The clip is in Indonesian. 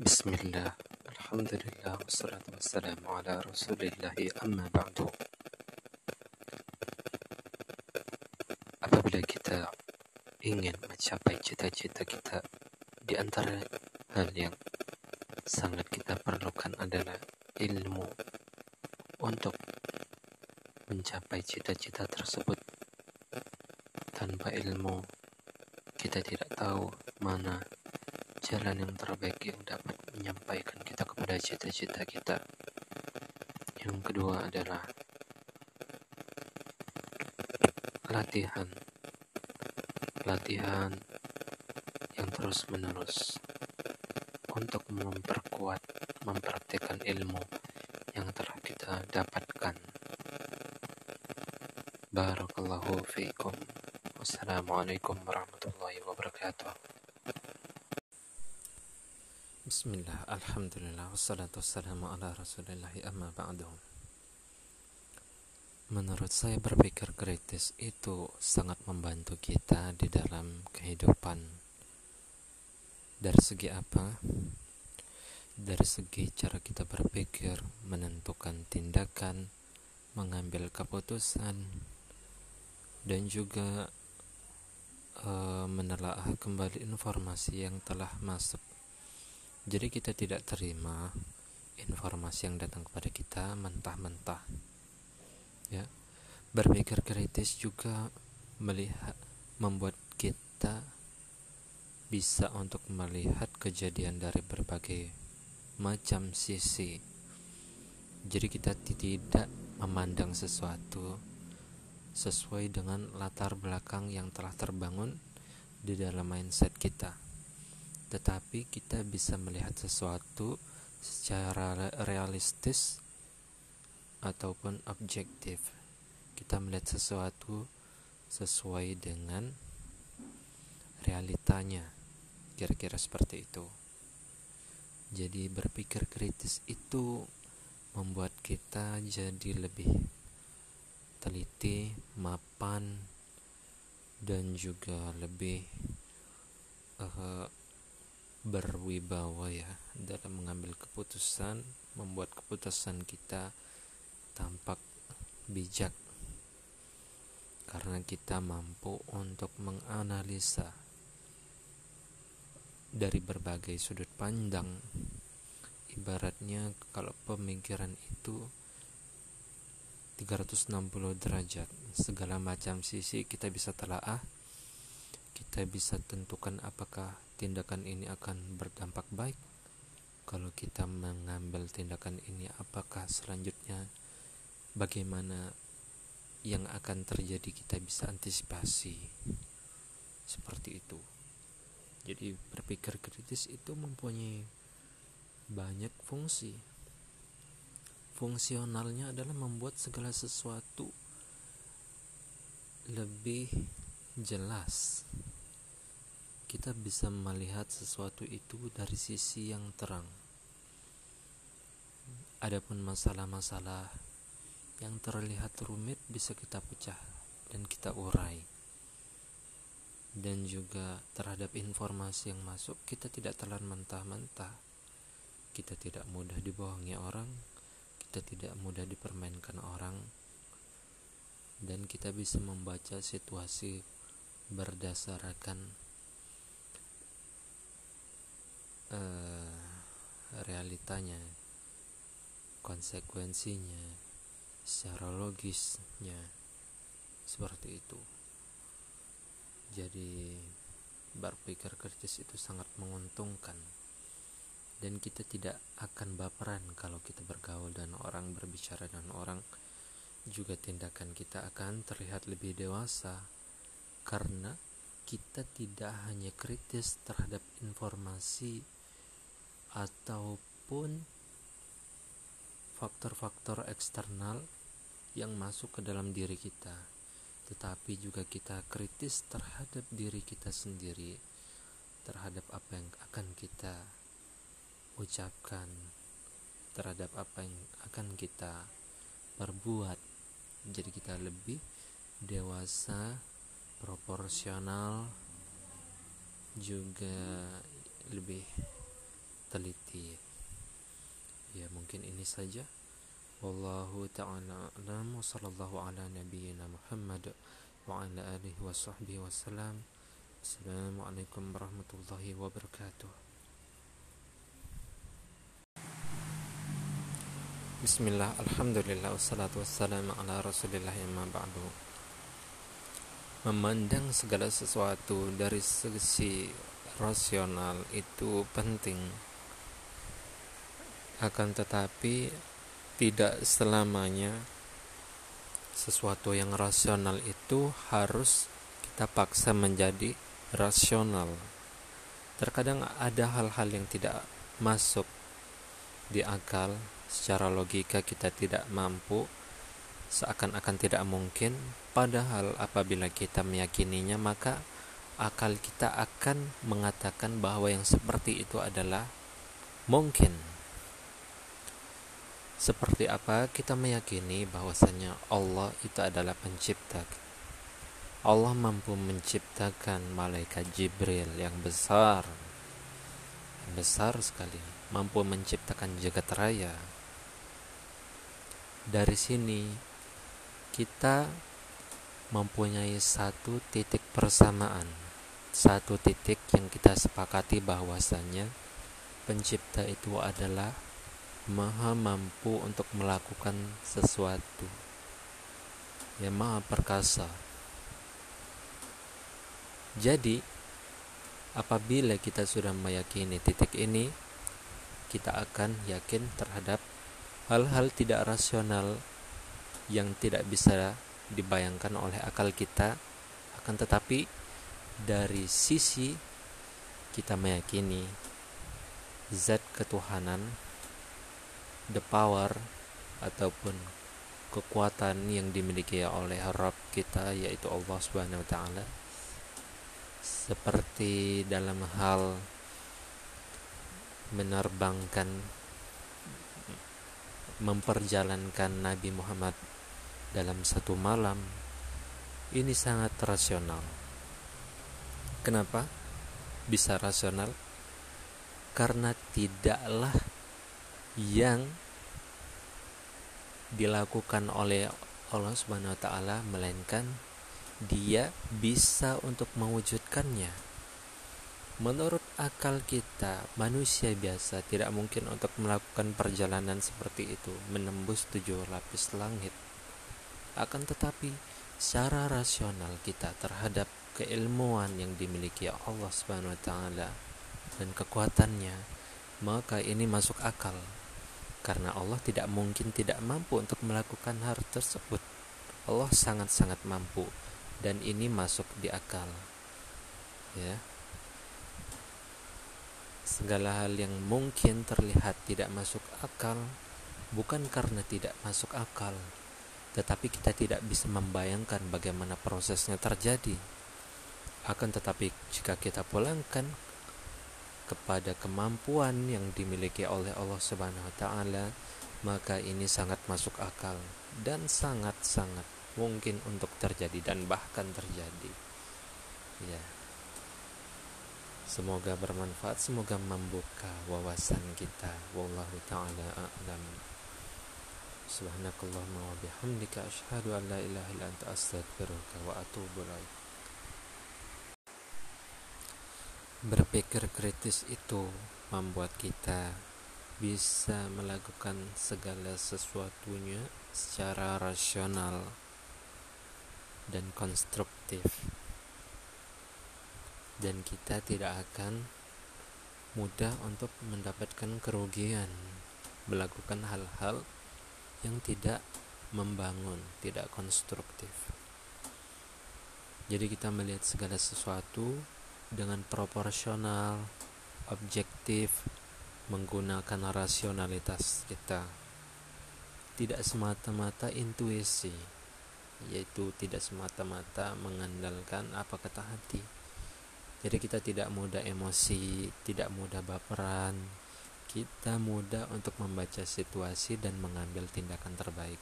Bismillah, Alhamdulillah, wassalatu wassalamu ala rasulillahi amma ba'du. Apabila kita ingin mencapai cita-cita kita Di antara hal yang sangat kita perlukan adalah ilmu Untuk mencapai cita-cita tersebut. Tanpa ilmu, kita tidak tahu mana jalan yang terbaik yang dapat menyampaikan kita kepada cita-cita kita. Yang kedua adalah latihan. Latihan yang terus-menerus untuk memperkuat, mempraktikkan ilmu yang telah kita dapatkan. Barakallahu fiikum. Wassalamualaikum warahmatullahi wabarakatuh. Bismillah, Alhamdulillah, wassalatu wassalamu ala rasulillahi amma ba'du Menurut saya berpikir kritis itu sangat membantu kita di dalam kehidupan Dari segi apa? Dari segi cara kita berpikir, menentukan tindakan, mengambil keputusan Dan juga uh, menelaah kembali informasi yang telah masuk jadi kita tidak terima informasi yang datang kepada kita mentah-mentah. Ya. Berpikir kritis juga melihat membuat kita bisa untuk melihat kejadian dari berbagai macam sisi. Jadi kita tidak memandang sesuatu sesuai dengan latar belakang yang telah terbangun di dalam mindset kita tetapi kita bisa melihat sesuatu secara realistis ataupun objektif. Kita melihat sesuatu sesuai dengan realitanya. Kira-kira seperti itu. Jadi berpikir kritis itu membuat kita jadi lebih teliti, mapan, dan juga lebih uh, berwibawa ya dalam mengambil keputusan membuat keputusan kita tampak bijak. Karena kita mampu untuk menganalisa dari berbagai sudut pandang. Ibaratnya kalau pemikiran itu 360 derajat segala macam sisi kita bisa telaah kita bisa tentukan apakah tindakan ini akan berdampak baik? Kalau kita mengambil tindakan ini apakah selanjutnya bagaimana yang akan terjadi? Kita bisa antisipasi seperti itu. Jadi berpikir kritis itu mempunyai banyak fungsi. Fungsionalnya adalah membuat segala sesuatu lebih jelas kita bisa melihat sesuatu itu dari sisi yang terang. Adapun masalah-masalah yang terlihat rumit bisa kita pecah dan kita urai. Dan juga terhadap informasi yang masuk, kita tidak telan mentah-mentah. Kita tidak mudah dibohongi orang, kita tidak mudah dipermainkan orang, dan kita bisa membaca situasi berdasarkan uh, realitanya konsekuensinya secara logisnya seperti itu. Jadi berpikir kritis itu sangat menguntungkan. Dan kita tidak akan baperan kalau kita bergaul dan orang berbicara dengan orang juga tindakan kita akan terlihat lebih dewasa. Karena kita tidak hanya kritis terhadap informasi ataupun faktor-faktor eksternal yang masuk ke dalam diri kita, tetapi juga kita kritis terhadap diri kita sendiri, terhadap apa yang akan kita ucapkan, terhadap apa yang akan kita perbuat. Jadi kita lebih dewasa, proporsional, juga lebih teliti. Ya mungkin ini saja. Wallahu ta'ala a'lam. Wa sallallahu ala nabiyyina Muhammad wa ala alihi wa sahbihi wasallam Assalamualaikum warahmatullahi wabarakatuh. Bismillah, Alhamdulillah, wassalatu wassalamu ala rasulillah imam ba'du. Memandang segala sesuatu dari sisi rasional itu penting akan tetapi tidak selamanya sesuatu yang rasional itu harus kita paksa menjadi rasional. Terkadang ada hal-hal yang tidak masuk di akal. Secara logika kita tidak mampu seakan-akan tidak mungkin. Padahal apabila kita meyakininya maka akal kita akan mengatakan bahwa yang seperti itu adalah mungkin. Seperti apa kita meyakini bahwasanya Allah itu adalah pencipta. Allah mampu menciptakan malaikat Jibril yang besar. Besar sekali, mampu menciptakan jagat raya. Dari sini kita mempunyai satu titik persamaan satu titik yang kita sepakati bahwasanya pencipta itu adalah maha mampu untuk melakukan sesuatu. Yang maha perkasa. Jadi apabila kita sudah meyakini titik ini kita akan yakin terhadap hal-hal tidak rasional yang tidak bisa dibayangkan oleh akal kita. Akan tetapi dari sisi kita meyakini zat ketuhanan the power ataupun kekuatan yang dimiliki oleh Rabb kita yaitu Allah Subhanahu wa taala seperti dalam hal menerbangkan memperjalankan Nabi Muhammad dalam satu malam ini sangat rasional Kenapa bisa rasional? Karena tidaklah yang dilakukan oleh Allah Subhanahu wa taala melainkan dia bisa untuk mewujudkannya. Menurut akal kita, manusia biasa tidak mungkin untuk melakukan perjalanan seperti itu, menembus tujuh lapis langit. Akan tetapi, secara rasional kita terhadap keilmuan yang dimiliki Allah Subhanahu wa taala dan kekuatannya, maka ini masuk akal. Karena Allah tidak mungkin tidak mampu untuk melakukan hal tersebut. Allah sangat-sangat mampu dan ini masuk di akal. Ya. Segala hal yang mungkin terlihat tidak masuk akal bukan karena tidak masuk akal, tetapi kita tidak bisa membayangkan bagaimana prosesnya terjadi akan tetapi jika kita pulangkan kepada kemampuan yang dimiliki oleh Allah Subhanahu wa taala, maka ini sangat masuk akal dan sangat-sangat mungkin untuk terjadi dan bahkan terjadi. Ya. Semoga bermanfaat, semoga membuka wawasan kita. Wallahu taala a'lam. Subhanakallahumma wa bihamdika asyhadu an la ilaha illa anta astaghfiruka wa atubu ilaik. Berpikir kritis itu membuat kita bisa melakukan segala sesuatunya secara rasional dan konstruktif, dan kita tidak akan mudah untuk mendapatkan kerugian, melakukan hal-hal yang tidak membangun, tidak konstruktif. Jadi, kita melihat segala sesuatu dengan proporsional, objektif, menggunakan rasionalitas kita. Tidak semata-mata intuisi, yaitu tidak semata-mata mengandalkan apa kata hati. Jadi kita tidak mudah emosi, tidak mudah baperan. Kita mudah untuk membaca situasi dan mengambil tindakan terbaik.